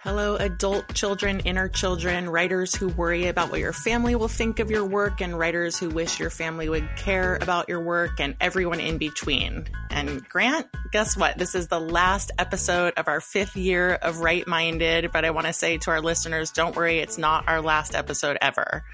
Hello, adult children, inner children, writers who worry about what your family will think of your work, and writers who wish your family would care about your work, and everyone in between. And Grant, guess what? This is the last episode of our fifth year of Write-minded. but I want to say to our listeners, don't worry, it's not our last episode ever.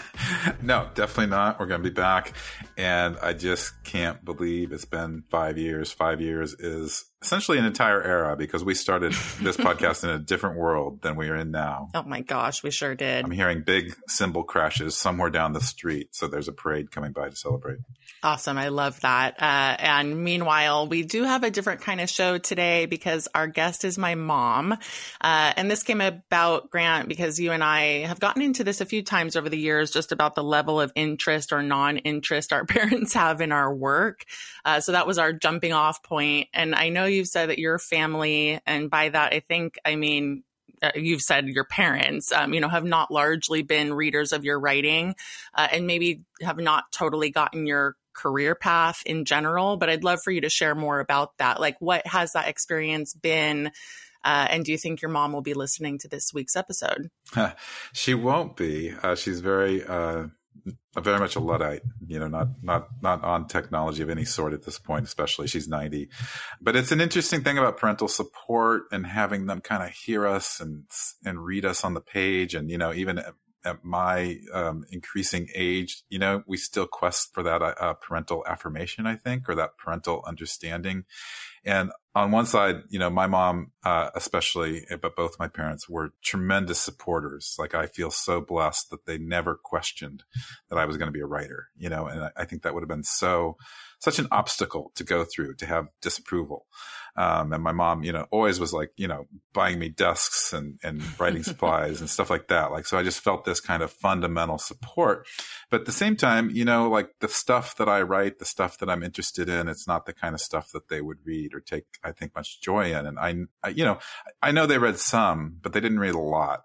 no, definitely not. We're going to be back. And I just can't believe it's been five years. Five years is essentially an entire era because we started this podcast in a different world than we are in now. Oh my gosh, we sure did. I'm hearing big cymbal crashes somewhere down the street. So there's a parade coming by to celebrate. Awesome. I love that. Uh, and meanwhile, we do have a different kind of show today because our guest is my mom. Uh, and this came about, Grant, because you and I have gotten into this a few times over the years just about the level of interest or non interest our parents have in our work. Uh, so that was our jumping off point. And I know you've said that your family, and by that, I think, I mean, uh, you've said your parents, um, you know, have not largely been readers of your writing uh, and maybe have not totally gotten your career path in general. But I'd love for you to share more about that. Like, what has that experience been? Uh, and do you think your mom will be listening to this week's episode? she won't be. Uh, she's very uh, very much a luddite, you know, not not not on technology of any sort at this point, especially she's 90. But it's an interesting thing about parental support and having them kind of hear us and and read us on the page and you know, even at, my um, increasing age, you know, we still quest for that uh, parental affirmation, I think, or that parental understanding. And on one side, you know, my mom, uh, especially, but both my parents were tremendous supporters. Like I feel so blessed that they never questioned that I was going to be a writer, you know, and I, I think that would have been so, such an obstacle to go through to have disapproval. Um, and my mom, you know, always was like, you know, buying me desks and, and writing supplies and stuff like that. Like, so I just felt this kind of fundamental support. But at the same time, you know, like the stuff that I write, the stuff that I'm interested in, it's not the kind of stuff that they would read or take, I think, much joy in. And I, I you know, I know they read some, but they didn't read a lot.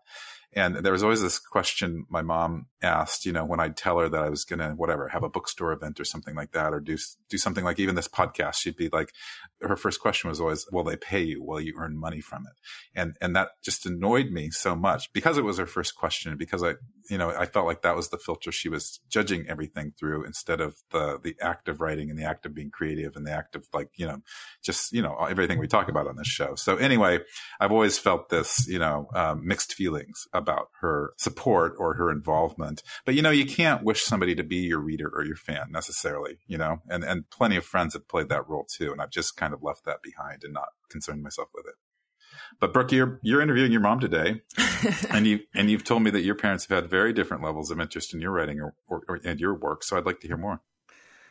And there was always this question my mom asked, you know, when I'd tell her that I was going to, whatever, have a bookstore event or something like that, or do, do something like even this podcast, she'd be like, her first question was always, will they pay you? Will you earn money from it? And, and that just annoyed me so much because it was her first question, because I, you know, I felt like that was the filter she was judging everything through instead of the, the act of writing and the act of being creative and the act of like, you know, just, you know, everything we talk about on this show. So anyway, I've always felt this, you know, um, mixed feelings about her support or her involvement. But, you know, you can't wish somebody to be your reader or your fan necessarily, you know, and, and plenty of friends have played that role too. And I've just kind of left that behind and not concerned myself with it. But Brooke, you're you're interviewing your mom today, and you and you've told me that your parents have had very different levels of interest in your writing or, or, or and your work. So I'd like to hear more.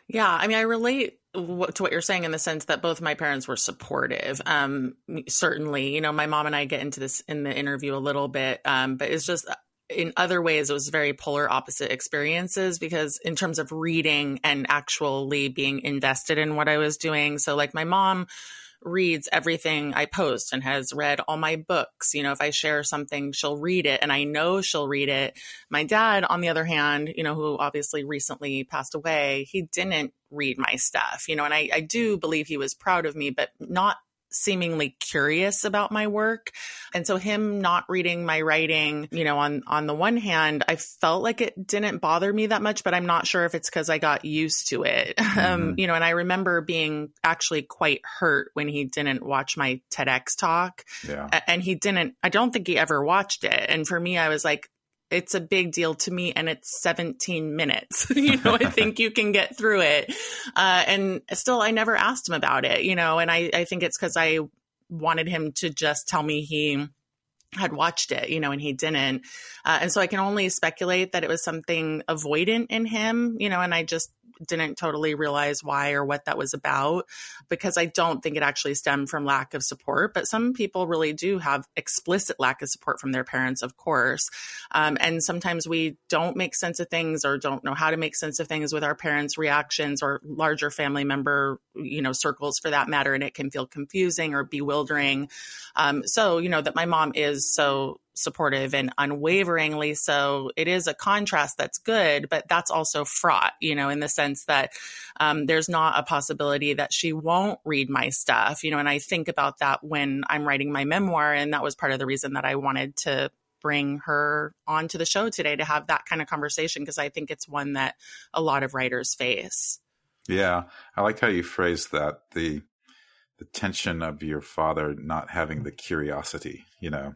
Yeah, I mean, I relate to what you're saying in the sense that both my parents were supportive. Um, certainly, you know, my mom and I get into this in the interview a little bit, um, but it's just in other ways it was very polar opposite experiences because in terms of reading and actually being invested in what I was doing. So, like, my mom reads everything I post and has read all my books. You know, if I share something, she'll read it and I know she'll read it. My dad, on the other hand, you know, who obviously recently passed away, he didn't read my stuff, you know, and I, I do believe he was proud of me, but not seemingly curious about my work. And so him not reading my writing, you know, on on the one hand, I felt like it didn't bother me that much, but I'm not sure if it's cuz I got used to it. Um, mm-hmm. Um, you know, and I remember being actually quite hurt when he didn't watch my TEDx talk. Yeah. And he didn't I don't think he ever watched it. And for me I was like it's a big deal to me and it's 17 minutes you know i think you can get through it uh, and still i never asked him about it you know and i, I think it's because i wanted him to just tell me he had watched it, you know, and he didn't. Uh, and so I can only speculate that it was something avoidant in him, you know, and I just didn't totally realize why or what that was about because I don't think it actually stemmed from lack of support. But some people really do have explicit lack of support from their parents, of course. Um, and sometimes we don't make sense of things or don't know how to make sense of things with our parents' reactions or larger family member, you know, circles for that matter. And it can feel confusing or bewildering. Um, so, you know, that my mom is so supportive and unwaveringly so. It is a contrast that's good, but that's also fraught, you know, in the sense that um, there's not a possibility that she won't read my stuff, you know, and I think about that when I'm writing my memoir. And that was part of the reason that I wanted to bring her onto the show today to have that kind of conversation because I think it's one that a lot of writers face. Yeah, I like how you phrased that the the tension of your father not having the curiosity, you know,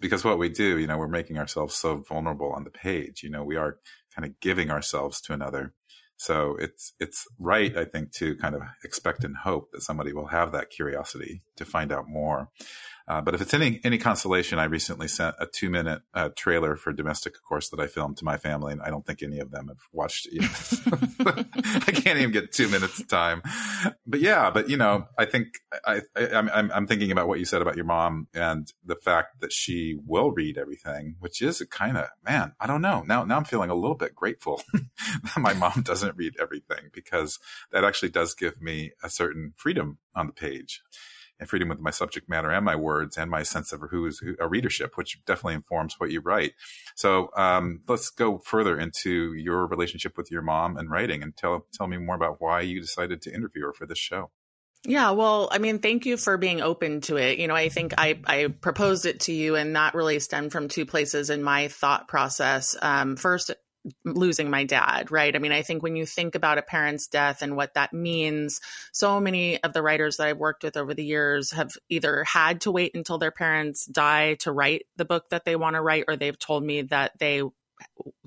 because what we do, you know, we're making ourselves so vulnerable on the page. You know, we are kind of giving ourselves to another. So it's it's right, I think, to kind of expect and hope that somebody will have that curiosity to find out more. Uh, but if it's any any consolation, I recently sent a two minute uh, trailer for Domestic, of course, that I filmed to my family, and I don't think any of them have watched it. I can't even get two minutes of time. But yeah, but you know, I think I, I I'm I'm thinking about what you said about your mom and the fact that she will read everything, which is a kind of man. I don't know. Now now I'm feeling a little bit grateful that my mom doesn't read everything because that actually does give me a certain freedom on the page and freedom with my subject matter and my words and my sense of who is a readership, which definitely informs what you write. So um, let's go further into your relationship with your mom and writing, and tell tell me more about why you decided to interview her for this show. Yeah, well, I mean, thank you for being open to it. You know, I think I, I proposed it to you, and that really stemmed from two places in my thought process. Um, first, losing my dad, right? I mean, I think when you think about a parent's death and what that means, so many of the writers that I've worked with over the years have either had to wait until their parents die to write the book that they want to write, or they've told me that they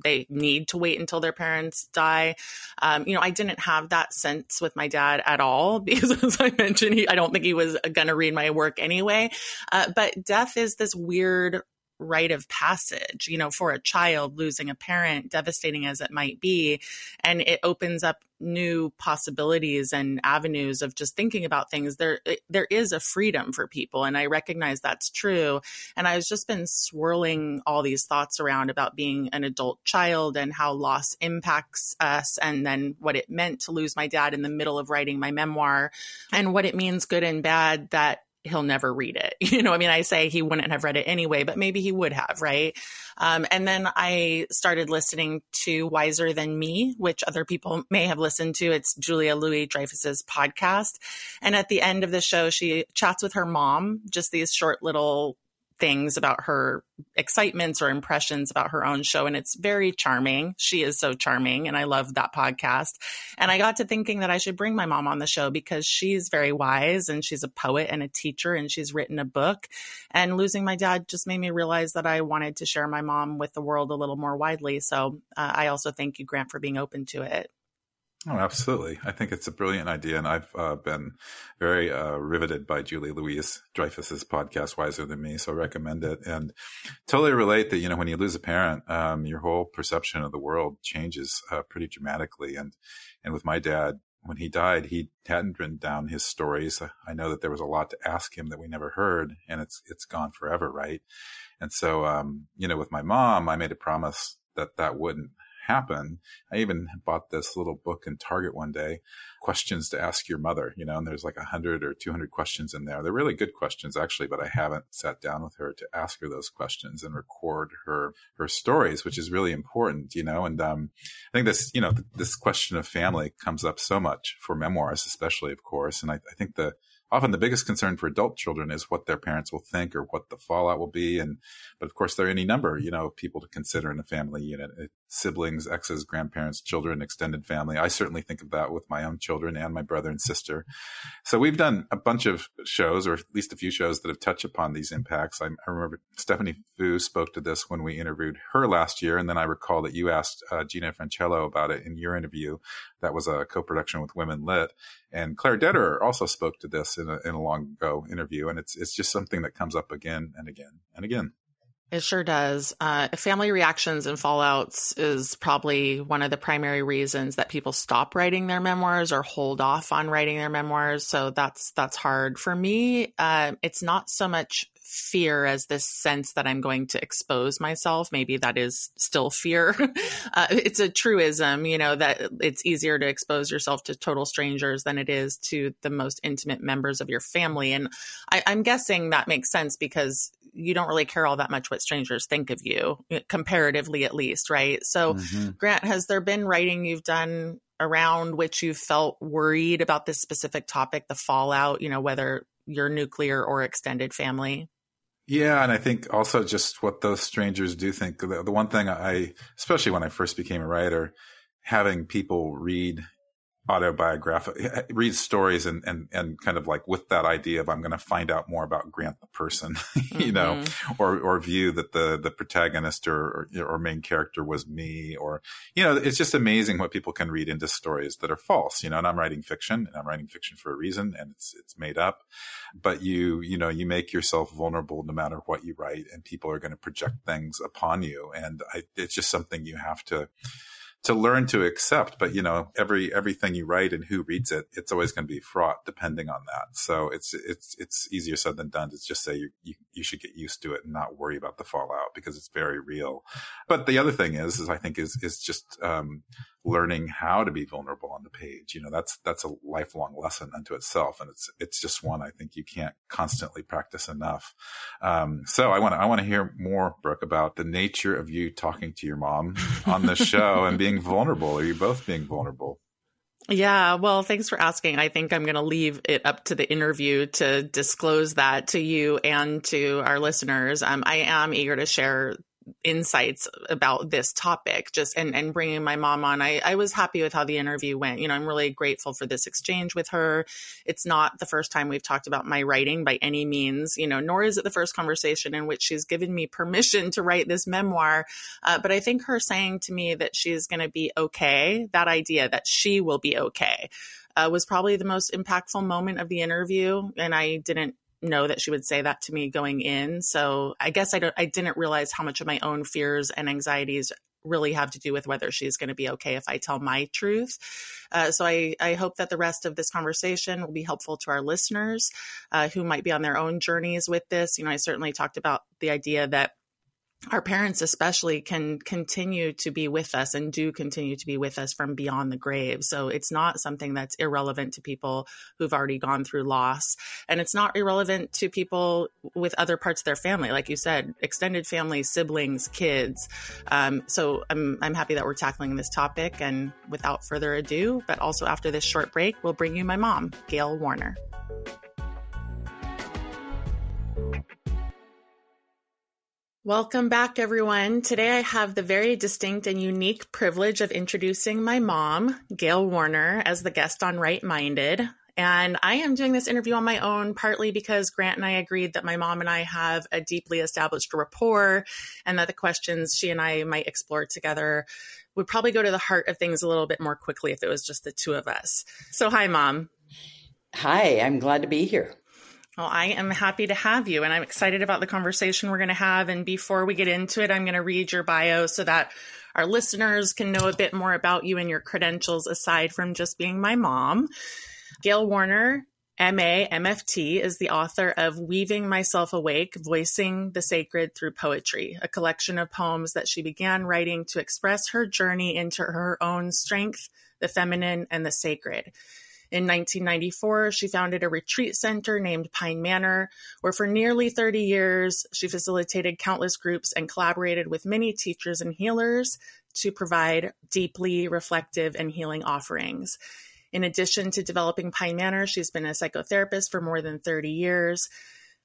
they need to wait until their parents die. Um, you know, I didn't have that sense with my dad at all because, as I mentioned, he, I don't think he was going to read my work anyway. Uh, but death is this weird rite of passage, you know, for a child losing a parent, devastating as it might be. And it opens up new possibilities and avenues of just thinking about things. There, eh, there is a freedom for people. And I recognize that's true. And I've just been swirling all these thoughts around about being an adult child and how loss impacts us. And then what it meant to lose my dad in the middle of writing my memoir and what it means, good and bad, that he'll never read it. You know, I mean, I say he wouldn't have read it anyway, but maybe he would have, right? Um, and then I started listening to Wiser Than Me, which other people may have listened to. It's Julia Louis-Dreyfus's podcast. And at the end of the show, she chats with her mom, just these short little things about her excitements or impressions about her own show. And it's very charming. She is so charming. And I love that podcast. And I got to thinking that I should bring my mom on the show because she's very wise and she's a poet and a teacher and she's written a book. And losing my dad just made me realize that I wanted to share my mom with the world a little more widely. So uh, I also thank you, Grant, for being open to it. Oh, absolutely. I think it's a brilliant idea. And I've uh, been very uh, riveted by Julie Louise Dreyfus's podcast, Wiser Than Me. So I recommend it and totally relate that, you know, when you lose a parent, um, your whole perception of the world changes uh, pretty dramatically. And, and with my dad, when he died, he hadn't written down his stories. I know that there was a lot to ask him that we never heard and it's, it's gone forever. Right. And so, um, you know, with my mom, I made a promise that that wouldn't happen. I even bought this little book in Target one day, questions to ask your mother, you know, and there's like a hundred or 200 questions in there. They're really good questions actually, but I haven't sat down with her to ask her those questions and record her, her stories, which is really important, you know, and, um, I think this, you know, this question of family comes up so much for memoirs, especially, of course. And I, I think the, often the biggest concern for adult children is what their parents will think or what the fallout will be. And, but of course, there are any number, you know, of people to consider in a family unit siblings, exes, grandparents, children, extended family. I certainly think of that with my own children and my brother and sister. So we've done a bunch of shows, or at least a few shows that have touched upon these impacts. I, I remember Stephanie Foo spoke to this when we interviewed her last year. And then I recall that you asked uh, Gina Frangello about it in your interview. That was a co-production with Women Lit. And Claire Dederer also spoke to this in a, in a long ago interview. And it's, it's just something that comes up again and again and again. It sure does. Uh, family reactions and fallouts is probably one of the primary reasons that people stop writing their memoirs or hold off on writing their memoirs. So that's that's hard for me. Uh, it's not so much fear as this sense that I'm going to expose myself. Maybe that is still fear. uh, it's a truism, you know, that it's easier to expose yourself to total strangers than it is to the most intimate members of your family. And I, I'm guessing that makes sense because you don't really care all that much what strangers think of you, comparatively at least, right? So, mm-hmm. Grant, has there been writing you've done around which you felt worried about this specific topic, the fallout, you know, whether your nuclear or extended family? Yeah, and I think also just what those strangers do think. The, the one thing I, especially when I first became a writer, having people read autobiographical read stories and and and kind of like with that idea of I'm going to find out more about Grant the person, you mm-hmm. know, or or view that the the protagonist or, or, or main character was me, or you know, it's just amazing what people can read into stories that are false, you know. And I'm writing fiction, and I'm writing fiction for a reason, and it's it's made up, but you you know you make yourself vulnerable no matter what you write, and people are going to project things upon you, and I, it's just something you have to to learn to accept but you know every everything you write and who reads it it's always going to be fraught depending on that. So it's it's it's easier said than done to just say you, you you should get used to it and not worry about the fallout because it's very real. But the other thing is is i think is is just um learning how to be vulnerable on the page. You know, that's that's a lifelong lesson unto itself, and it's it's just one I think you can't constantly practice enough. Um, so I want to I want to hear more, Brooke, about the nature of you talking to your mom on the show and being vulnerable. Are you both being vulnerable? Yeah, well, thanks for asking. I think I'm going to leave it up to the interview to disclose that to you and to our listeners. Um, I am eager to share insights about this topic just and and bringing my mom on. I, I was happy with how the interview went. You know i'm really grateful for this exchange with her. It's not the first time we've talked about my writing by any means you know nor is it the first conversation in which she's given me permission to write this memoir. Uh, but i think her saying to me that she's going to be okay that idea that she will be okay uh, was probably the most impactful moment of the interview and i didn't know that she would say that to me going in. So I guess I don't, I didn't realize how much of my own fears and anxieties really have to do with whether she's going to be okay if I tell my truth. Uh, so I, I hope that the rest of this conversation will be helpful to our listeners uh, who might be on their own journeys with this. You know, I certainly talked about the idea that our parents especially can continue to be with us and do continue to be with us from beyond the grave. So it's not something that's irrelevant to people who've already gone through loss. And it's not irrelevant to people with other parts of their family, like you said, extended family, siblings, kids. Um, so I'm, I'm happy that we're tackling this topic. And without further ado, but also after this short break, we'll bring you my mom, Gail Warner. Welcome back, everyone. Today I have the very distinct and unique privilege of introducing my mom, Gail Warner, as the guest on Write-minded. And I am doing this interview on my own, partly because Grant and I agreed that my mom and I have a deeply established rapport and that the questions she and I might explore together would probably go to the heart of things a little bit more quickly if it was just the two of us. So, hi, mom. Hi, I'm glad to be here. Well, I am happy to have you, and I'm excited about the conversation we're going to have. And before we get into it, I'm going to read your bio so that our listeners can know a bit more about you and your credentials aside from just being my mom. Gail Warner, MA, MFT, is the author of Weaving Myself Awake Voicing the Sacred Through Poetry, a collection of poems that she began writing to express her journey into her own strength, the feminine, and the sacred. In 1994, she founded a retreat center named Pine Manor, where for nearly 30 years, she facilitated countless groups and collaborated with many teachers and healers to provide deeply reflective and healing offerings. In addition to developing Pine Manor, she's been a psychotherapist for more than 30 years.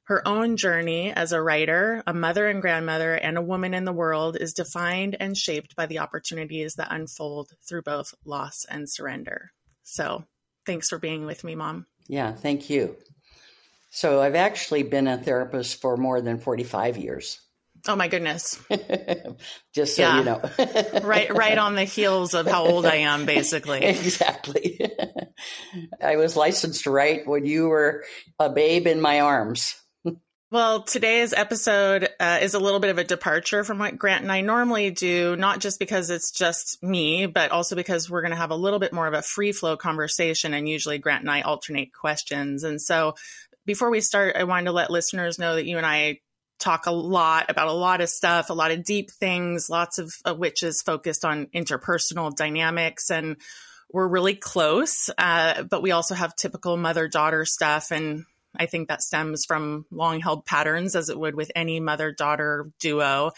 Her own journey as a writer, a mother and grandmother, and a woman in the world is defined and shaped by the opportunities that unfold through both loss and surrender. So, Thanks for being with me, Mom. Yeah, thank you. So I've actually been a therapist for more than 45 years. Oh my goodness. Just so yeah. you know. right right on the heels of how old I am basically. exactly. I was licensed to write when you were a babe in my arms. Well, today's episode uh, is a little bit of a departure from what Grant and I normally do, not just because it's just me, but also because we're going to have a little bit more of a free flow conversation. And usually Grant and I alternate questions. And so before we start, I wanted to let listeners know that you and I talk a lot about a lot of stuff, a lot of deep things, lots of, of which is focused on interpersonal dynamics. And we're really close, uh, but we also have typical mother daughter stuff. And I think that stems from long held patterns, as it would with any mother daughter duo.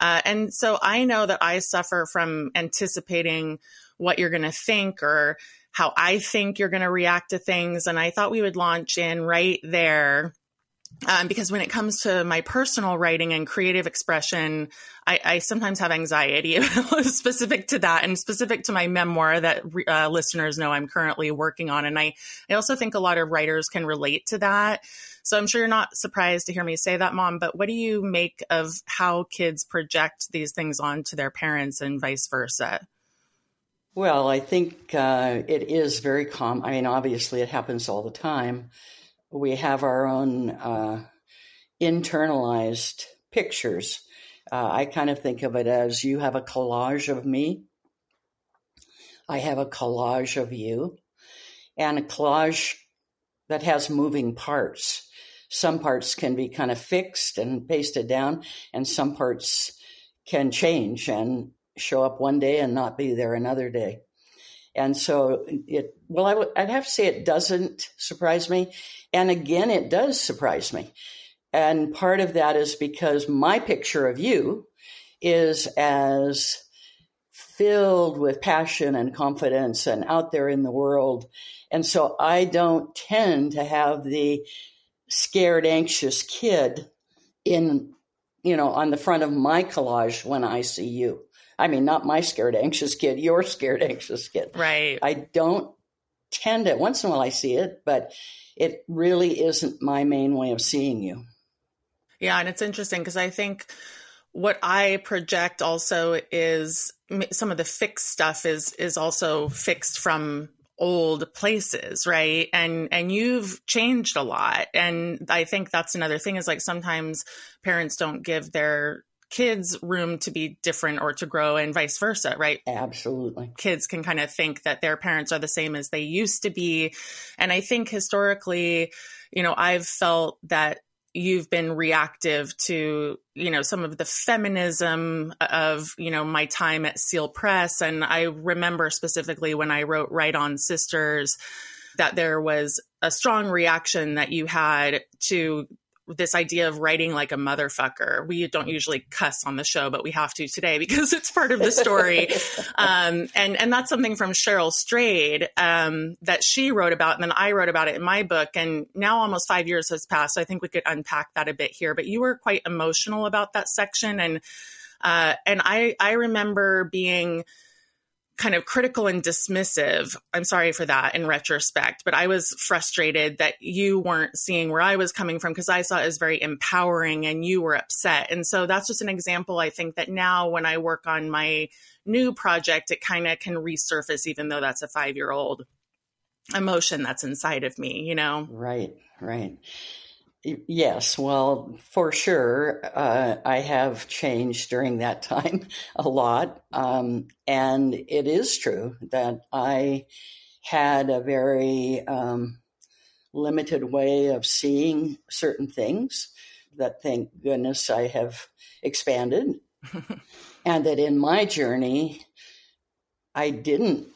Uh, and so I know that I suffer from anticipating what you're going to think or how I think you're going to react to things. And I thought we would launch in right there. Um, because when it comes to my personal writing and creative expression, I, I sometimes have anxiety specific to that and specific to my memoir that uh, listeners know I'm currently working on. And I, I also think a lot of writers can relate to that. So I'm sure you're not surprised to hear me say that, mom, but what do you make of how kids project these things onto their parents and vice versa? Well, I think uh, it is very common. I mean, obviously, it happens all the time. We have our own uh, internalized pictures. Uh, I kind of think of it as you have a collage of me, I have a collage of you, and a collage that has moving parts. Some parts can be kind of fixed and pasted down, and some parts can change and show up one day and not be there another day. And so it, well, I would, I'd have to say it doesn't surprise me. And again, it does surprise me. And part of that is because my picture of you is as filled with passion and confidence and out there in the world. And so I don't tend to have the scared, anxious kid in, you know, on the front of my collage when I see you. I mean, not my scared, anxious kid, your scared, anxious kid. Right. I don't tend to, once in a while I see it, but it really isn't my main way of seeing you. Yeah. And it's interesting because I think what I project also is some of the fixed stuff is is also fixed from old places right and and you've changed a lot and i think that's another thing is like sometimes parents don't give their kids room to be different or to grow and vice versa, right? Absolutely. Kids can kind of think that their parents are the same as they used to be. And I think historically, you know, I've felt that you've been reactive to you know some of the feminism of you know my time at seal press and i remember specifically when i wrote Write On Sisters that there was a strong reaction that you had to this idea of writing like a motherfucker. We don't usually cuss on the show, but we have to today because it's part of the story. um, and and that's something from Cheryl Strayed um, that she wrote about, and then I wrote about it in my book. And now almost five years has passed, so I think we could unpack that a bit here. But you were quite emotional about that section, and uh, and I I remember being kind of critical and dismissive. I'm sorry for that in retrospect, but I was frustrated that you weren't seeing where I was coming from because I saw it as very empowering and you were upset. And so that's just an example. I think that now when I work on my new project, it kind of can resurface, even though that's a five year old emotion that's inside of me, you know? Right, right. Yes, well, for sure, uh, I have changed during that time a lot. Um, and it is true that I had a very um, limited way of seeing certain things that thank goodness I have expanded. and that in my journey, I didn't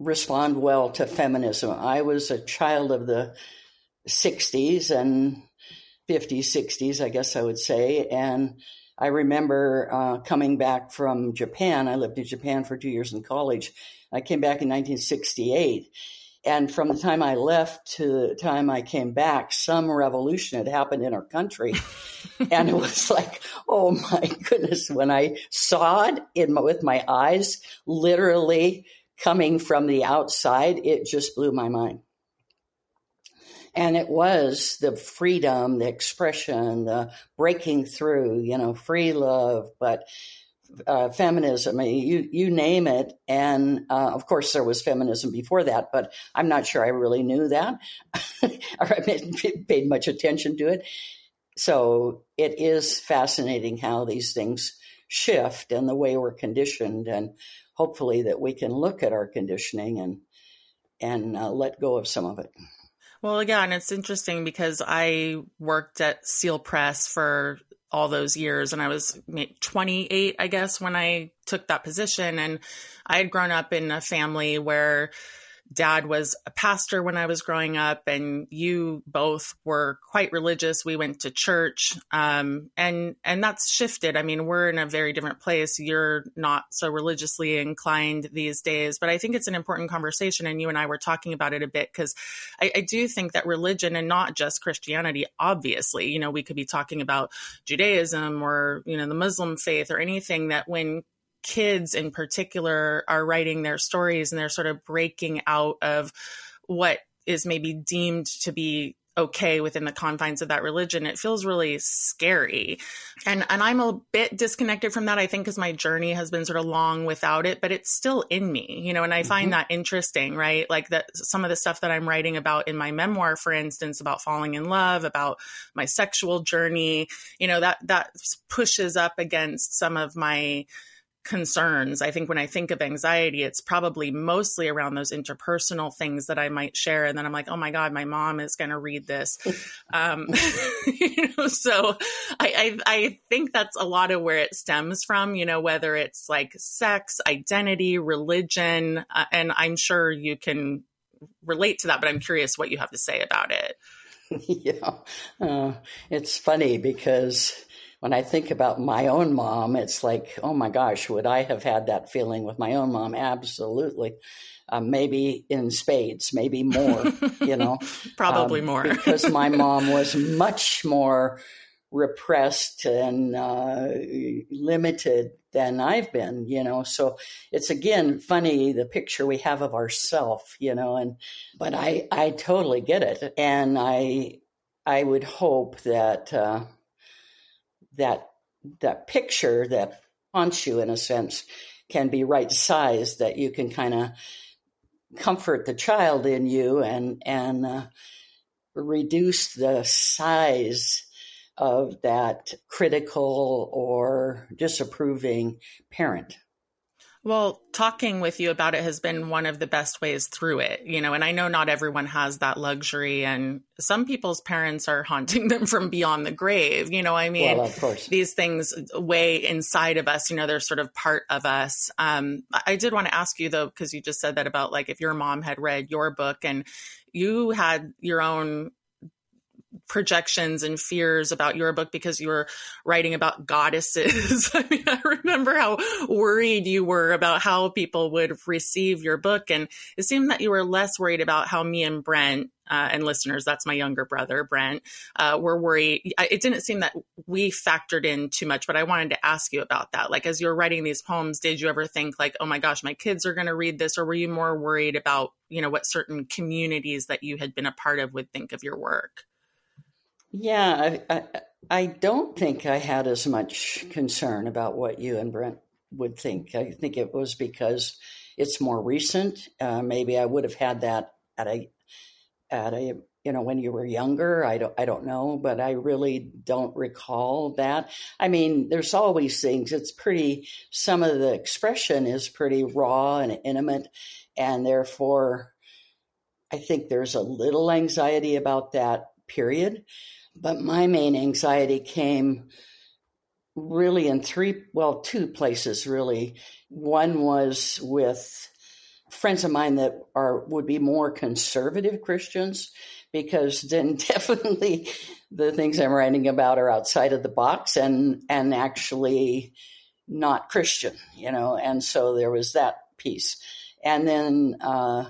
respond well to feminism. I was a child of the 60s and 50s, 60s, I guess I would say. And I remember uh, coming back from Japan. I lived in Japan for two years in college. I came back in 1968. And from the time I left to the time I came back, some revolution had happened in our country. and it was like, oh my goodness, when I saw it in my, with my eyes, literally coming from the outside, it just blew my mind. And it was the freedom, the expression, the breaking through, you know, free love, but uh, feminism, you you name it, and uh, of course there was feminism before that, but I'm not sure I really knew that or I paid much attention to it. So it is fascinating how these things shift and the way we're conditioned, and hopefully that we can look at our conditioning and and uh, let go of some of it. Well, again, it's interesting because I worked at Seal Press for all those years and I was 28, I guess, when I took that position. And I had grown up in a family where dad was a pastor when I was growing up, and you both were quite religious. We went to church, um, and and that's shifted. I mean, we're in a very different place. You're not so religiously inclined these days, but I think it's an important conversation. And you and I were talking about it a bit because I, I do think that religion and not just Christianity, obviously, you know, we could be talking about Judaism or you know the Muslim faith or anything that when kids in particular are writing their stories and they're sort of breaking out of what is maybe deemed to be okay within the confines of that religion it feels really scary and and i'm a bit disconnected from that i think because my journey has been sort of long without it but it's still in me you know and i mm-hmm. find that interesting right like that some of the stuff that i'm writing about in my memoir for instance about falling in love about my sexual journey you know that that pushes up against some of my concerns. I think when I think of anxiety, it's probably mostly around those interpersonal things that I might share. And then I'm like, oh my God, my mom is going to read this. um, you know, so I, I, I, think that's a lot of where it stems from, you know, whether it's like sex, identity, religion. Uh, and I'm sure you can relate to that, but I'm curious what you have to say about it. yeah. Uh, it's funny because when I think about my own mom, it's like, oh my gosh, would I have had that feeling with my own mom? Absolutely. Uh, maybe in spades, maybe more, you know. Probably um, more. because my mom was much more repressed and uh, limited than I've been, you know. So it's again funny the picture we have of ourself, you know. And but I I totally get it, and I I would hope that uh, that that picture that haunts you in a sense can be right sized that you can kind of comfort the child in you and and uh, reduce the size of that critical or disapproving parent well, talking with you about it has been one of the best ways through it, you know, and I know not everyone has that luxury and some people's parents are haunting them from beyond the grave, you know, I mean, well, these things way inside of us, you know, they're sort of part of us. Um, I did want to ask you though, because you just said that about like if your mom had read your book and you had your own projections and fears about your book because you were writing about goddesses. I mean, I remember how worried you were about how people would receive your book. And it seemed that you were less worried about how me and Brent uh, and listeners, that's my younger brother, Brent, uh, were worried. It didn't seem that we factored in too much, but I wanted to ask you about that. Like, as you were writing these poems, did you ever think, like, oh my gosh, my kids are going to read this? Or were you more worried about, you know, what certain communities that you had been a part of would think of your work? Yeah, I, I, I don't think I had as much concern about what you and Brent would think. I think it was because it's more recent. Uh, maybe I would have had that at a at a you know when you were younger. I don't I don't know, but I really don't recall that. I mean, there's always things. It's pretty. Some of the expression is pretty raw and intimate, and therefore, I think there's a little anxiety about that period. But my main anxiety came really in three, well, two places really. One was with friends of mine that are would be more conservative Christians because then definitely the things I'm writing about are outside of the box and and actually not Christian, you know. And so there was that piece, and then uh,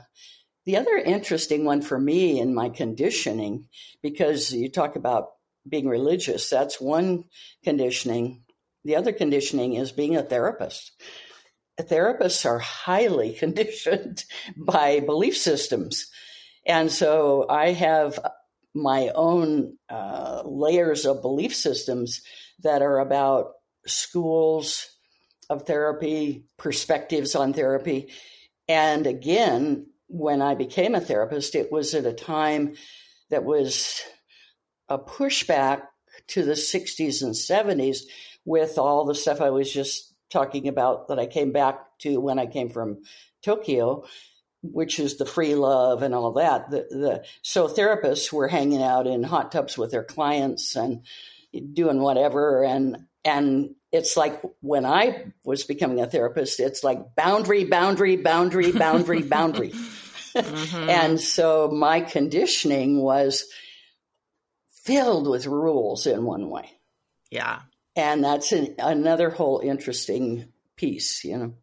the other interesting one for me in my conditioning, because you talk about being religious, that's one conditioning. The other conditioning is being a therapist. Therapists are highly conditioned by belief systems. And so I have my own uh, layers of belief systems that are about schools of therapy, perspectives on therapy. And again, when I became a therapist, it was at a time that was a pushback to the 60s and 70s with all the stuff I was just talking about that I came back to when I came from Tokyo. which is the free love and all that. The, the so therapists were hanging out in hot tubs with their clients and doing whatever and and it's like when I was becoming a therapist, it's like boundary, boundary, boundary, boundary, boundary. Mm-hmm. and so my conditioning was filled with rules in one way. Yeah. And that's an, another whole interesting piece, you know.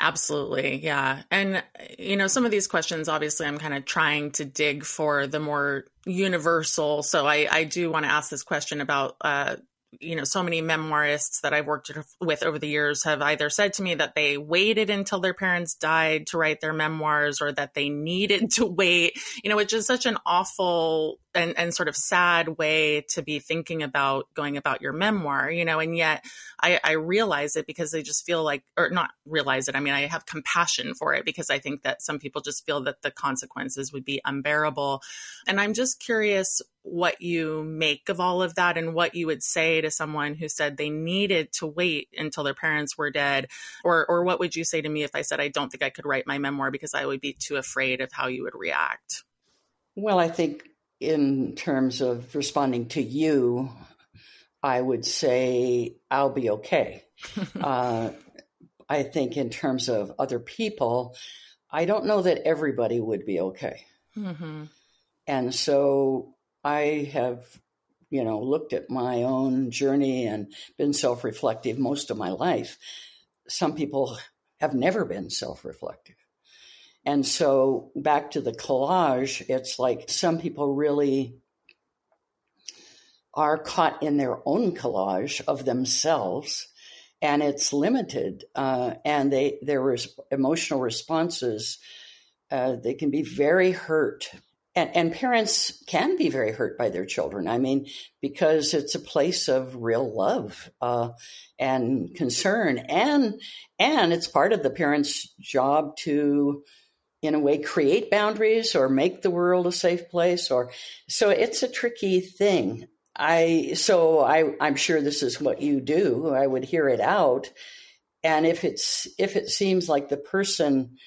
Absolutely. Yeah. And, you know, some of these questions, obviously, I'm kind of trying to dig for the more universal. So I, I do want to ask this question about uh, you know, so many memoirists that I've worked with over the years have either said to me that they waited until their parents died to write their memoirs or that they needed to wait, you know, which is such an awful and, and sort of sad way to be thinking about going about your memoir, you know, and yet I, I realize it because they just feel like, or not realize it. I mean, I have compassion for it because I think that some people just feel that the consequences would be unbearable. And I'm just curious what you make of all of that and what you would say to someone who said they needed to wait until their parents were dead? Or or what would you say to me if I said I don't think I could write my memoir because I would be too afraid of how you would react well I think in terms of responding to you I would say I'll be okay. Uh, I think in terms of other people I don't know that everybody would be okay. Mm-hmm. and so I have, you know, looked at my own journey and been self reflective most of my life. Some people have never been self reflective. And so back to the collage, it's like some people really are caught in their own collage of themselves and it's limited uh, and they their emotional responses uh, they can be very hurt and, and parents can be very hurt by their children. I mean, because it's a place of real love uh, and concern, and and it's part of the parents' job to, in a way, create boundaries or make the world a safe place. Or so it's a tricky thing. I so I I'm sure this is what you do. I would hear it out, and if it's if it seems like the person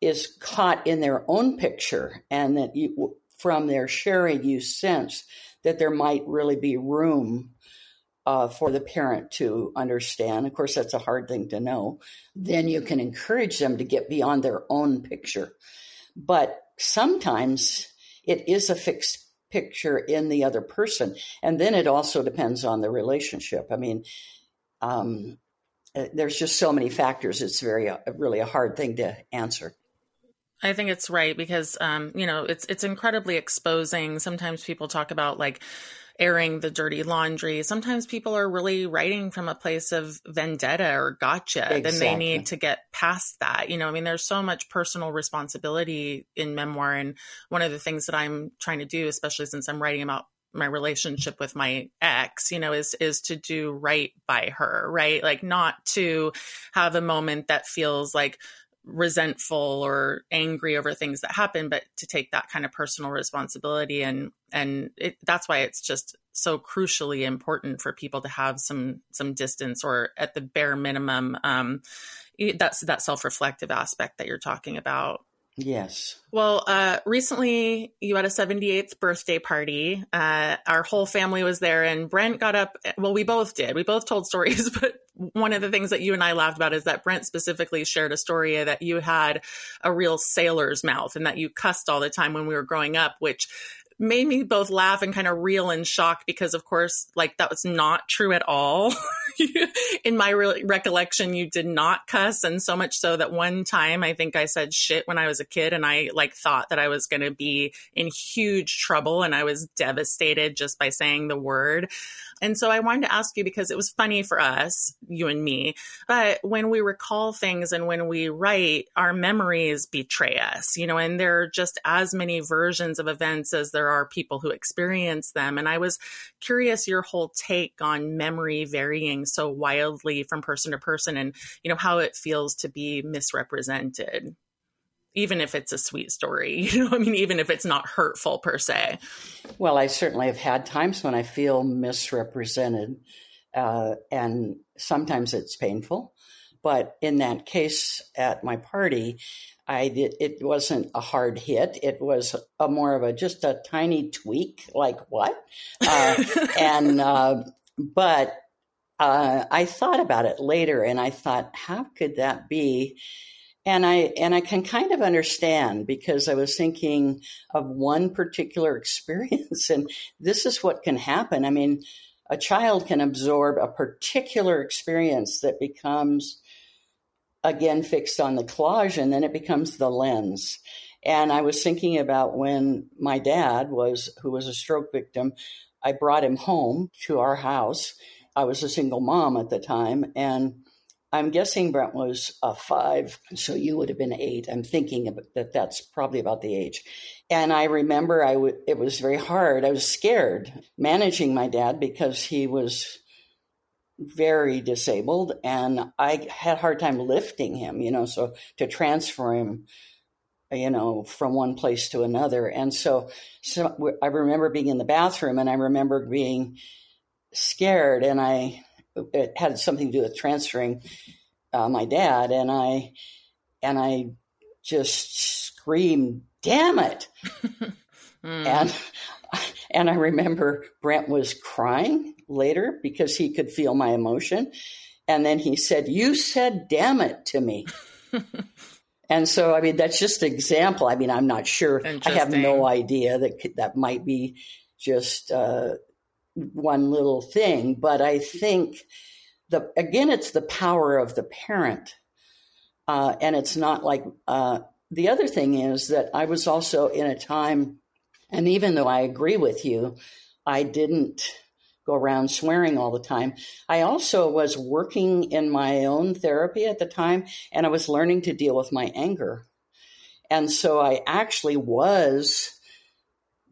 is caught in their own picture and that you, from their sharing you sense that there might really be room uh, for the parent to understand. Of course, that's a hard thing to know. Then you can encourage them to get beyond their own picture. But sometimes it is a fixed picture in the other person. And then it also depends on the relationship. I mean, um, uh, there's just so many factors. It's very, uh, really a hard thing to answer. I think it's right because um, you know it's it's incredibly exposing. Sometimes people talk about like airing the dirty laundry. Sometimes people are really writing from a place of vendetta or gotcha. Exactly. Then they need to get past that. You know, I mean, there's so much personal responsibility in memoir, and one of the things that I'm trying to do, especially since I'm writing about my relationship with my ex you know is is to do right by her right like not to have a moment that feels like resentful or angry over things that happen but to take that kind of personal responsibility and and it, that's why it's just so crucially important for people to have some some distance or at the bare minimum um that's that self-reflective aspect that you're talking about Yes. Well, uh, recently you had a 78th birthday party. Uh, our whole family was there, and Brent got up. Well, we both did. We both told stories, but one of the things that you and I laughed about is that Brent specifically shared a story that you had a real sailor's mouth and that you cussed all the time when we were growing up, which made me both laugh and kind of reel in shock because of course like that was not true at all in my re- recollection you did not cuss and so much so that one time i think i said shit when i was a kid and i like thought that i was going to be in huge trouble and i was devastated just by saying the word and so I wanted to ask you because it was funny for us, you and me, but when we recall things and when we write, our memories betray us, you know, and there are just as many versions of events as there are people who experience them. And I was curious your whole take on memory varying so wildly from person to person and, you know, how it feels to be misrepresented even if it's a sweet story. You know, I mean, even if it's not hurtful per se. Well, I certainly have had times when I feel misrepresented, uh, and sometimes it's painful. But in that case at my party, I did, it wasn't a hard hit. It was a more of a just a tiny tweak, like what? Uh, and uh, but uh, I thought about it later, and I thought, how could that be? And I and I can kind of understand because I was thinking of one particular experience, and this is what can happen. I mean, a child can absorb a particular experience that becomes again fixed on the collage and then it becomes the lens and i was thinking about when my dad was who was a stroke victim i brought him home to our house i was a single mom at the time and i'm guessing brent was a five so you would have been eight. I'm thinking that that's probably about the age. And i remember I w- it was very hard. I was scared managing my dad because he was very disabled and I had a hard time lifting him, you know, so to transfer him, you know, from one place to another. And so, so I remember being in the bathroom and I remember being scared and I, it had something to do with transferring uh, my dad and I, and I just screamed, damn it. mm. And, and I remember Brent was crying later because he could feel my emotion. And then he said, You said damn it to me. and so, I mean, that's just an example. I mean, I'm not sure. I have no idea that that might be just uh, one little thing. But I think the again, it's the power of the parent. Uh, and it's not like uh, the other thing is that I was also in a time, and even though I agree with you, I didn't go around swearing all the time. I also was working in my own therapy at the time and I was learning to deal with my anger. And so I actually was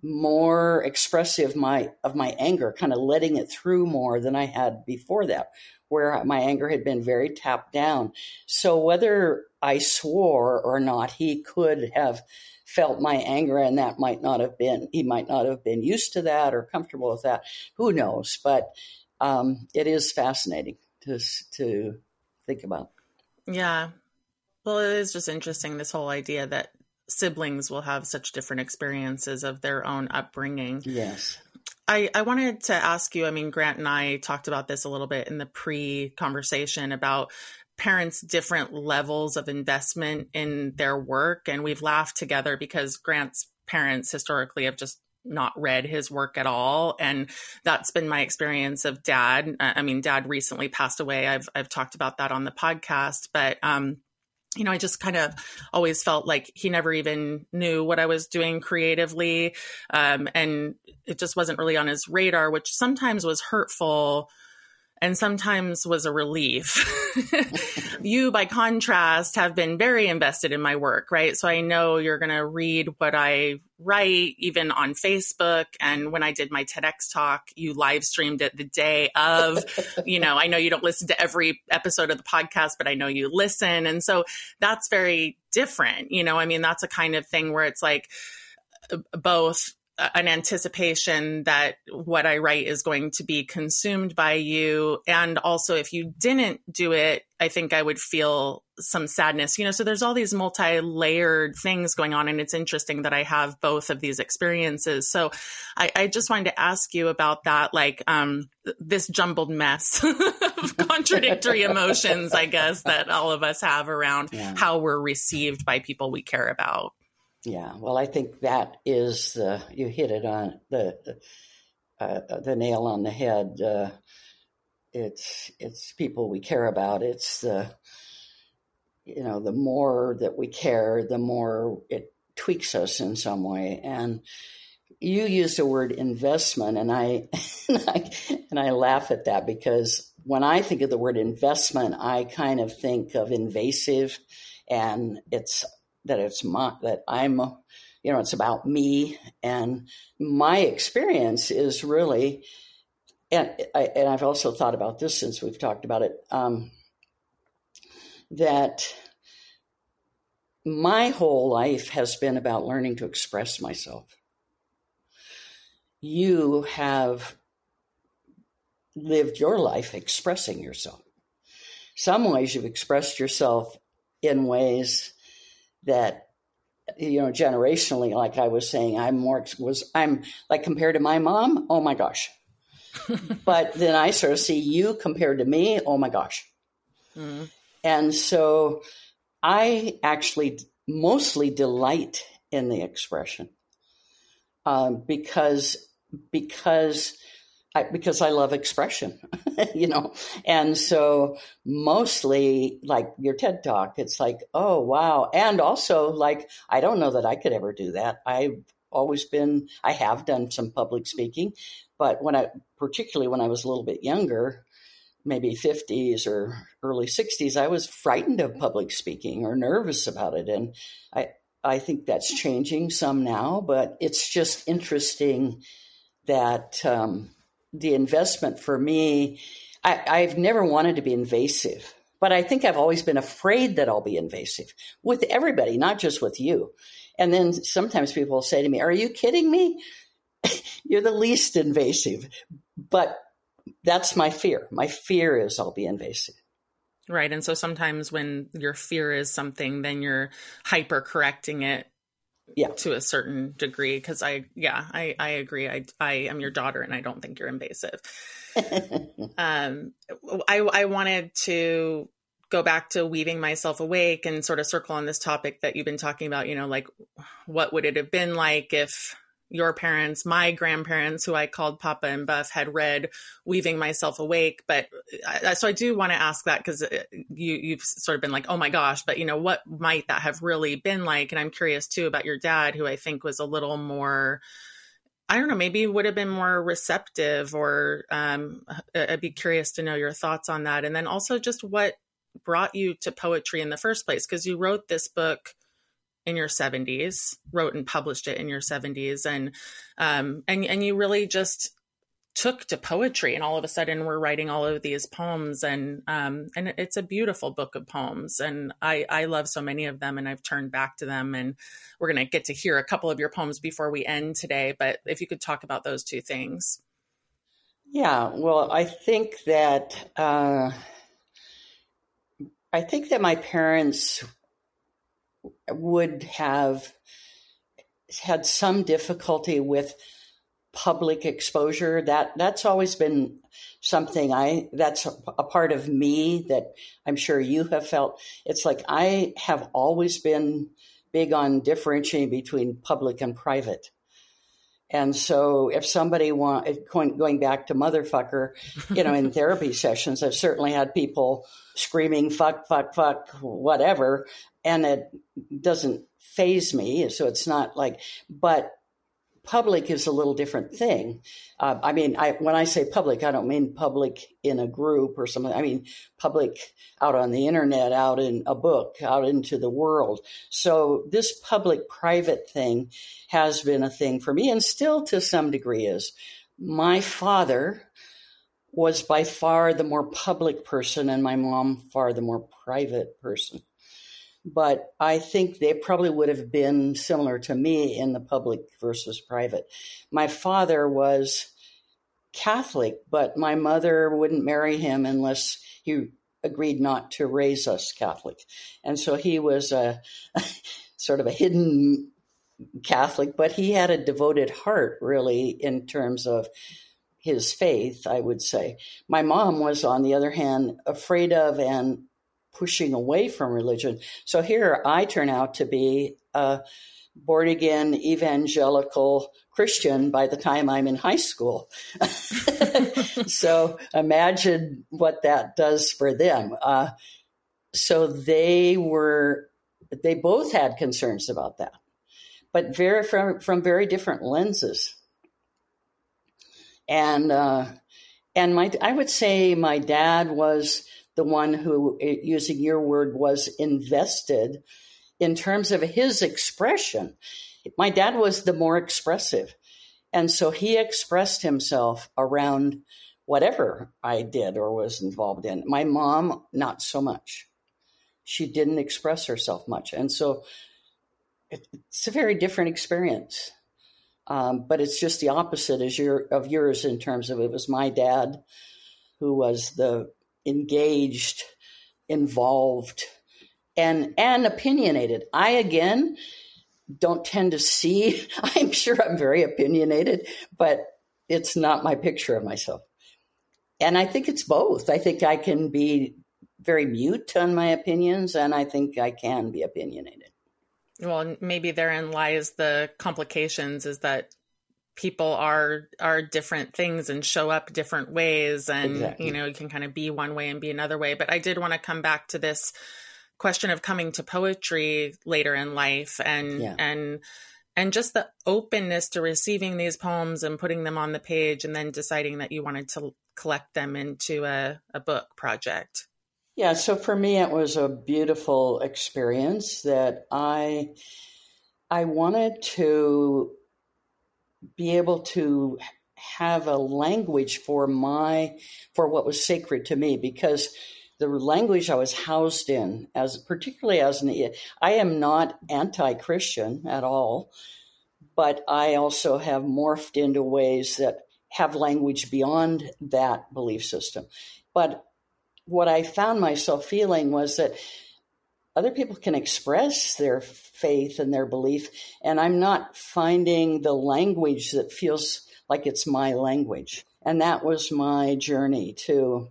more expressive my of my anger, kind of letting it through more than I had before that, where my anger had been very tapped down. So whether I swore or not, he could have felt my anger and that might not have been he might not have been used to that or comfortable with that. Who knows? But um, it is fascinating to to think about. Yeah. Well it is just interesting this whole idea that siblings will have such different experiences of their own upbringing. Yes. I, I wanted to ask you. I mean, Grant and I talked about this a little bit in the pre conversation about parents different levels of investment in their work and we've laughed together because Grant's parents historically have just not read his work at all and that's been my experience of dad. I mean dad recently passed away. I've i've talked about that on the podcast but um you know, I just kind of always felt like he never even knew what I was doing creatively. Um, and it just wasn't really on his radar, which sometimes was hurtful and sometimes was a relief. you, by contrast, have been very invested in my work, right? So I know you're going to read what I write, even on Facebook. And when I did my TEDx talk, you live streamed it the day of. you know, I know you don't listen to every episode of the podcast, but I know you listen. And so that's very different. You know, I mean, that's a kind of thing where it's like, uh, both an anticipation that what I write is going to be consumed by you. And also, if you didn't do it, I think I would feel some sadness, you know. So there's all these multi layered things going on. And it's interesting that I have both of these experiences. So I, I just wanted to ask you about that, like um, this jumbled mess of contradictory emotions, I guess, that all of us have around yeah. how we're received by people we care about. Yeah, well, I think that is uh, you hit it on the the, uh, the nail on the head. Uh, it's it's people we care about. It's the you know the more that we care, the more it tweaks us in some way. And you used the word investment, and I and I, and I laugh at that because when I think of the word investment, I kind of think of invasive, and it's that it's my that I'm you know it's about me and my experience is really and I, and I've also thought about this since we've talked about it um, that my whole life has been about learning to express myself. You have lived your life expressing yourself. Some ways you've expressed yourself in ways that you know generationally like i was saying i'm more was i'm like compared to my mom oh my gosh but then i sort of see you compared to me oh my gosh mm. and so i actually mostly delight in the expression um, because because I, because I love expression, you know. And so mostly like your TED talk, it's like, oh, wow. And also like, I don't know that I could ever do that. I've always been, I have done some public speaking, but when I, particularly when I was a little bit younger, maybe 50s or early 60s, I was frightened of public speaking or nervous about it. And I, I think that's changing some now, but it's just interesting that, um, the investment for me, I, I've never wanted to be invasive, but I think I've always been afraid that I'll be invasive with everybody, not just with you. And then sometimes people will say to me, Are you kidding me? You're the least invasive. But that's my fear. My fear is I'll be invasive. Right. And so sometimes when your fear is something, then you're hyper correcting it yeah. to a certain degree because i yeah i i agree. I i am your daughter and i don't think you're invasive. Um i i wanted to go back to weaving myself awake and sort of circle on this topic that you've been talking about you know like what would it have been like if your parents, my grandparents, who I called Papa and Buff, had read "Weaving Myself Awake." But I, so I do want to ask that because uh, you you've sort of been like, "Oh my gosh!" But you know, what might that have really been like? And I'm curious too about your dad, who I think was a little more. I don't know, maybe would have been more receptive, or um, I'd be curious to know your thoughts on that. And then also just what brought you to poetry in the first place, because you wrote this book in your 70s wrote and published it in your 70s and um and and you really just took to poetry and all of a sudden we're writing all of these poems and um and it's a beautiful book of poems. And I I love so many of them and I've turned back to them and we're going to get to hear a couple of your poems before we end today. But if you could talk about those two things. Yeah well I think that uh I think that my parents would have had some difficulty with public exposure. That that's always been something i that's a, a, part of me that i'm sure you have felt. It's like i have always been big on differentiating between public and private and so if somebody want going, going back to motherfucker you know in therapy sessions i've certainly had people screaming fuck fuck fuck whatever and it doesn't faze me. So it's not like, but public is a little different thing. Uh, I mean, I, when I say public, I don't mean public in a group or something. I mean public out on the internet, out in a book, out into the world. So this public private thing has been a thing for me and still to some degree is. My father was by far the more public person and my mom far the more private person but I think they probably would have been similar to me in the public versus private. My father was Catholic, but my mother wouldn't marry him unless he agreed not to raise us Catholic. And so he was a sort of a hidden Catholic, but he had a devoted heart, really, in terms of his faith, I would say. My mom was, on the other hand, afraid of and pushing away from religion. So here I turn out to be a born again evangelical Christian by the time I'm in high school. so imagine what that does for them. Uh, so they were, they both had concerns about that, but very from from very different lenses. And uh, and my, I would say my dad was the one who, eh, using your word, was invested in terms of his expression. My dad was the more expressive. And so he expressed himself around whatever I did or was involved in. My mom, not so much. She didn't express herself much. And so it's a very different experience. Um, but it's just the opposite as your, of yours in terms of it was my dad who was the engaged, involved, and and opinionated. I again don't tend to see. I'm sure I'm very opinionated, but it's not my picture of myself. And I think it's both. I think I can be very mute on my opinions, and I think I can be opinionated. Well, maybe therein lies the complications is that people are are different things and show up different ways and exactly. you know you can kind of be one way and be another way but i did want to come back to this question of coming to poetry later in life and yeah. and and just the openness to receiving these poems and putting them on the page and then deciding that you wanted to collect them into a, a book project yeah so for me it was a beautiful experience that i i wanted to be able to have a language for my for what was sacred to me because the language I was housed in, as particularly as an, I am not anti-Christian at all, but I also have morphed into ways that have language beyond that belief system. But what I found myself feeling was that other people can express their faith and their belief, and I'm not finding the language that feels like it's my language. And that was my journey to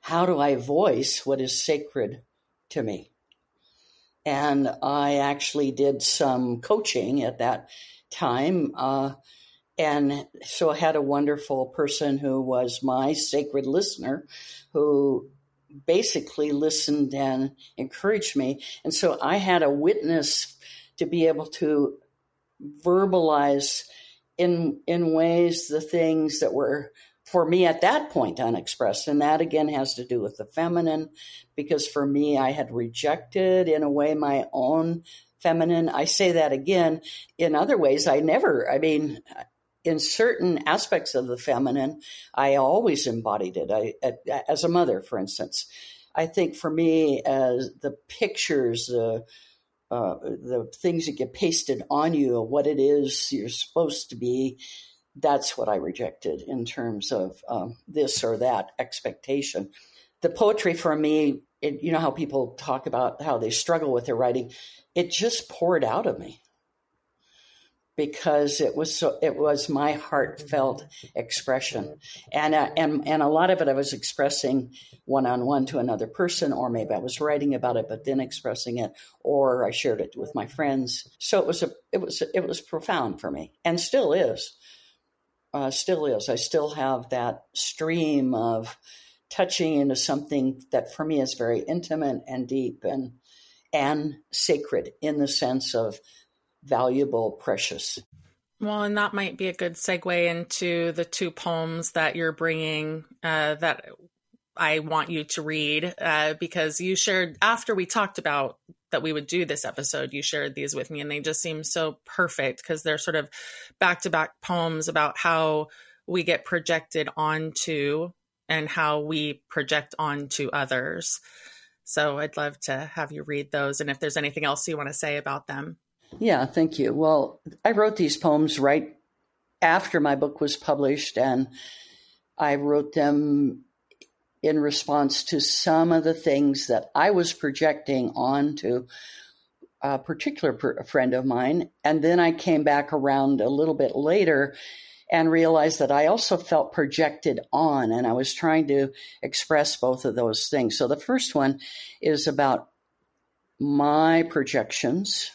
how do I voice what is sacred to me? And I actually did some coaching at that time. Uh, and so I had a wonderful person who was my sacred listener who basically listened and encouraged me. And so I had a witness to be able to verbalize in in ways the things that were for me at that point unexpressed. And that again has to do with the feminine, because for me, I had rejected in a way my own feminine. I say that again. In other ways, I never, I mean, in certain aspects of the feminine, I always embodied it. I, as a mother, for instance, I think for me, as the pictures, the uh, the things that get pasted on you, what it is you're supposed to be, that's what I rejected in terms of um, this or that expectation. The poetry for me, it, you know how people talk about how they struggle with their writing, it just poured out of me because it was so it was my heartfelt expression. And uh, and and a lot of it I was expressing one on one to another person or maybe I was writing about it but then expressing it or I shared it with my friends. So it was a it was it was profound for me and still is. Uh, still is. I still have that stream of touching into something that for me is very intimate and deep and and sacred in the sense of valuable, precious. Well, and that might be a good segue into the two poems that you're bringing uh, that I want you to read uh, because you shared after we talked about that we would do this episode, you shared these with me, and they just seem so perfect because they're sort of back to back poems about how we get projected onto and how we project onto others. So I'd love to have you read those, and if there's anything else you want to say about them. Yeah, thank you. Well, I wrote these poems right after my book was published, and I wrote them in response to some of the things that I was projecting onto a particular per- friend of mine. And then I came back around a little bit later and realized that I also felt projected on, and I was trying to express both of those things. So the first one is about my projections,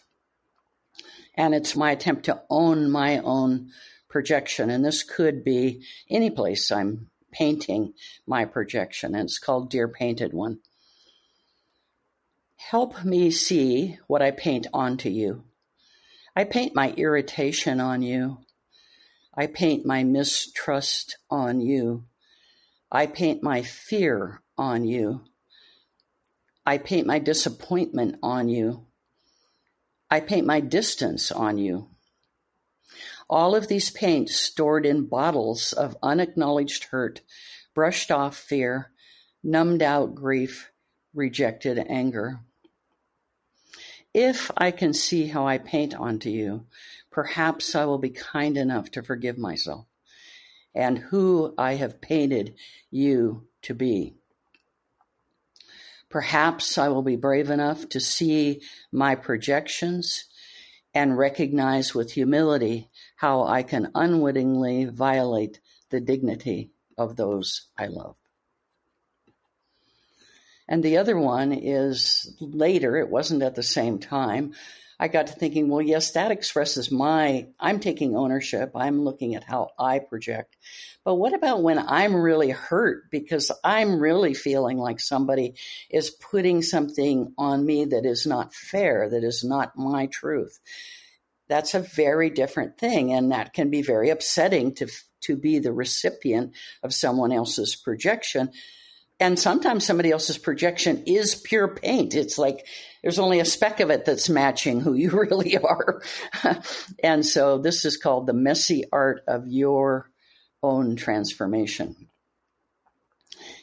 and it's my attempt to own my own projection. And this could be any place I'm painting my projection, and it's called Dear Painted One. Help me see what I paint onto you. I paint my irritation on you. I paint my mistrust on you. I paint my fear on you. I paint my disappointment on you. I paint my distance on you. All of these paints stored in bottles of unacknowledged hurt, brushed off fear, numbed out grief, rejected anger. If I can see how I paint onto you, perhaps I will be kind enough to forgive myself and who I have painted you to be. Perhaps I will be brave enough to see my projections and recognize with humility how I can unwittingly violate the dignity of those I love. And the other one is later, it wasn't at the same time. I got to thinking, well, yes, that expresses my, I'm taking ownership. I'm looking at how I project. But what about when I'm really hurt because I'm really feeling like somebody is putting something on me that is not fair, that is not my truth? That's a very different thing. And that can be very upsetting to, to be the recipient of someone else's projection and sometimes somebody else's projection is pure paint. It's like there's only a speck of it that's matching who you really are. and so this is called the messy art of your own transformation.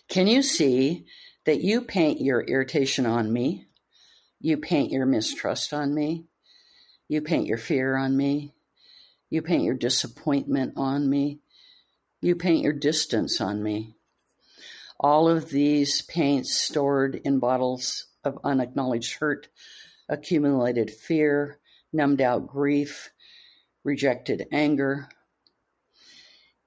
Can you see that you paint your irritation on me? You paint your mistrust on me. You paint your fear on me. You paint your disappointment on me. You paint your distance on me. All of these paints stored in bottles of unacknowledged hurt, accumulated fear, numbed out grief, rejected anger.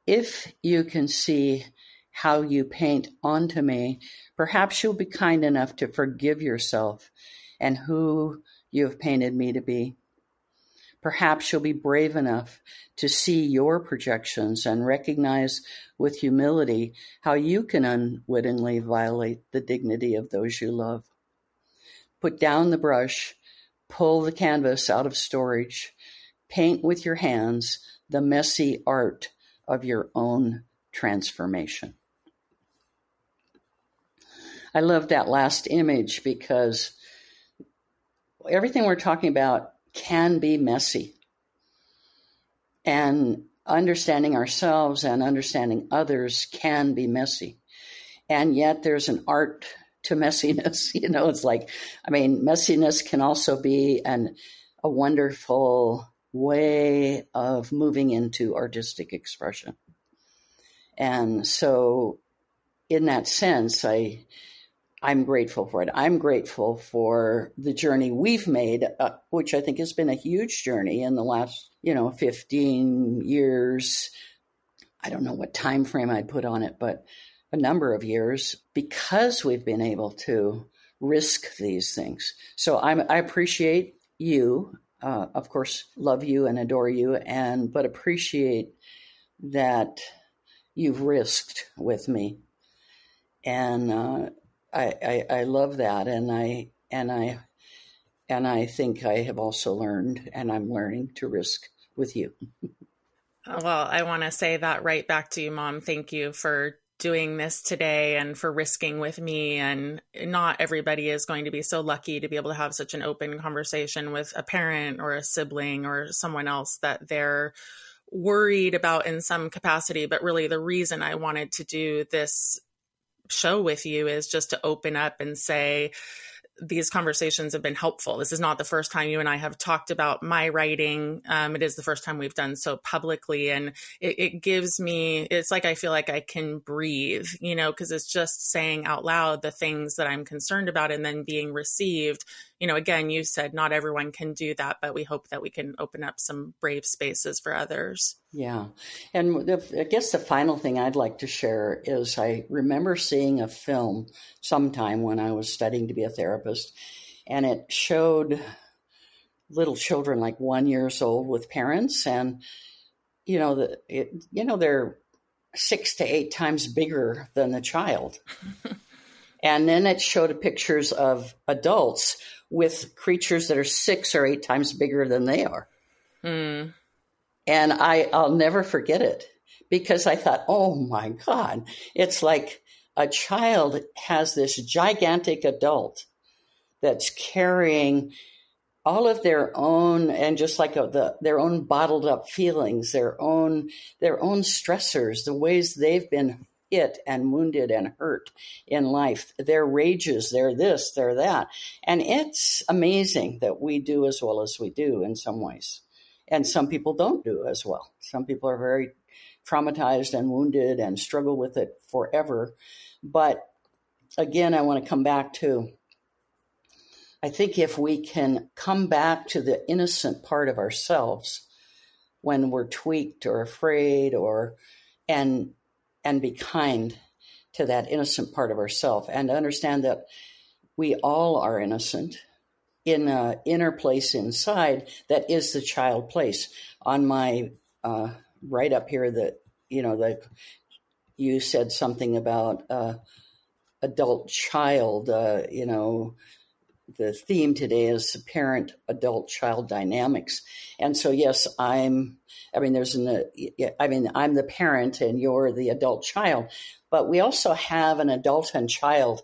If you can see how you paint onto me, perhaps you'll be kind enough to forgive yourself and who you have painted me to be. Perhaps you'll be brave enough to see your projections and recognize with humility how you can unwittingly violate the dignity of those you love. Put down the brush, pull the canvas out of storage, paint with your hands the messy art of your own transformation. I love that last image because everything we're talking about can be messy. And understanding ourselves and understanding others can be messy. And yet there's an art to messiness. You know, it's like, I mean, messiness can also be an, a wonderful way of moving into artistic expression. And so, in that sense, I I'm grateful for it. I'm grateful for the journey we've made, uh, which I think has been a huge journey in the last, you know, 15 years. I don't know what time frame I'd put on it, but a number of years because we've been able to risk these things. So I'm, I appreciate you, uh, of course, love you and adore you, and but appreciate that you've risked with me, and uh, I, I, I love that, and I and I and I think I have also learned, and I'm learning to risk with you. Uh, well, I want to say that right back to you, Mom. Thank you for doing this today and for risking with me. And not everybody is going to be so lucky to be able to have such an open conversation with a parent or a sibling or someone else that they're worried about in some capacity. But really, the reason I wanted to do this show with you is just to open up and say, these conversations have been helpful. This is not the first time you and I have talked about my writing. Um, it is the first time we've done so publicly, and it, it gives me. It's like I feel like I can breathe, you know, because it's just saying out loud the things that I'm concerned about, and then being received you know, again, you said not everyone can do that, but we hope that we can open up some brave spaces for others. Yeah. And the, I guess the final thing I'd like to share is I remember seeing a film sometime when I was studying to be a therapist, and it showed little children like one years old with parents and you know the it, you know they're six to eight times bigger than the child and then it showed pictures of adults with creatures that are six or eight times bigger than they are. Mm. And I, I'll never forget it because I thought, oh my God, it's like a child has this gigantic adult that's carrying all of their own and just like a, the, their own bottled up feelings, their own their own stressors, the ways they've been hit and wounded and hurt in life. Their rages, they're this, they're that. And it's amazing that we do as well as we do in some ways. And some people don't do as well. Some people are very traumatized and wounded and struggle with it forever. But again, I want to come back to I think if we can come back to the innocent part of ourselves when we're tweaked or afraid or and and be kind to that innocent part of ourselves and understand that we all are innocent in an inner place inside that is the child place. On my uh, right up here that you know that you said something about uh, adult child uh, you know the theme today is parent adult child dynamics. And so yes i'm i mean there's an i mean i'm the parent and you're the adult child but we also have an adult and child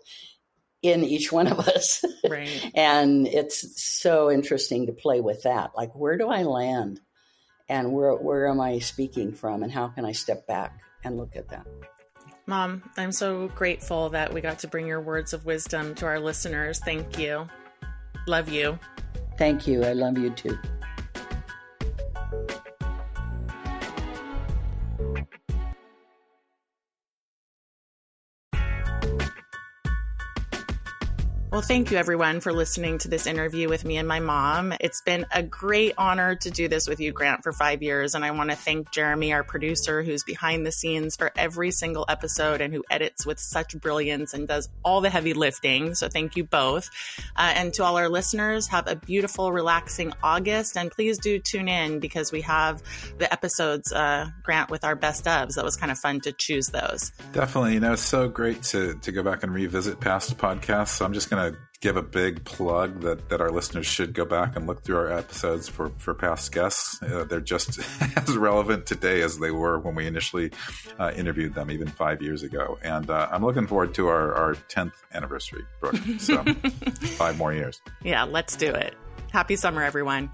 in each one of us. Right. And it's so interesting to play with that. Like where do i land? And where where am i speaking from? And how can i step back and look at that Mom, I'm so grateful that we got to bring your words of wisdom to our listeners. Thank you. Love you. Thank you. I love you too. Well, thank you everyone for listening to this interview with me and my mom. It's been a great honor to do this with you, Grant, for five years. And I want to thank Jeremy, our producer, who's behind the scenes for every single episode and who edits with such brilliance and does all the heavy lifting. So thank you both. Uh, and to all our listeners, have a beautiful, relaxing August. And please do tune in because we have the episodes, uh, Grant, with our best ofs. That was kind of fun to choose those. Definitely. You know, it's so great to, to go back and revisit past podcasts. So I'm just going to give a big plug that, that our listeners should go back and look through our episodes for, for past guests. Uh, they're just as relevant today as they were when we initially uh, interviewed them, even five years ago. And uh, I'm looking forward to our, our 10th anniversary, Brooke. So five more years. Yeah, let's do it. Happy summer, everyone.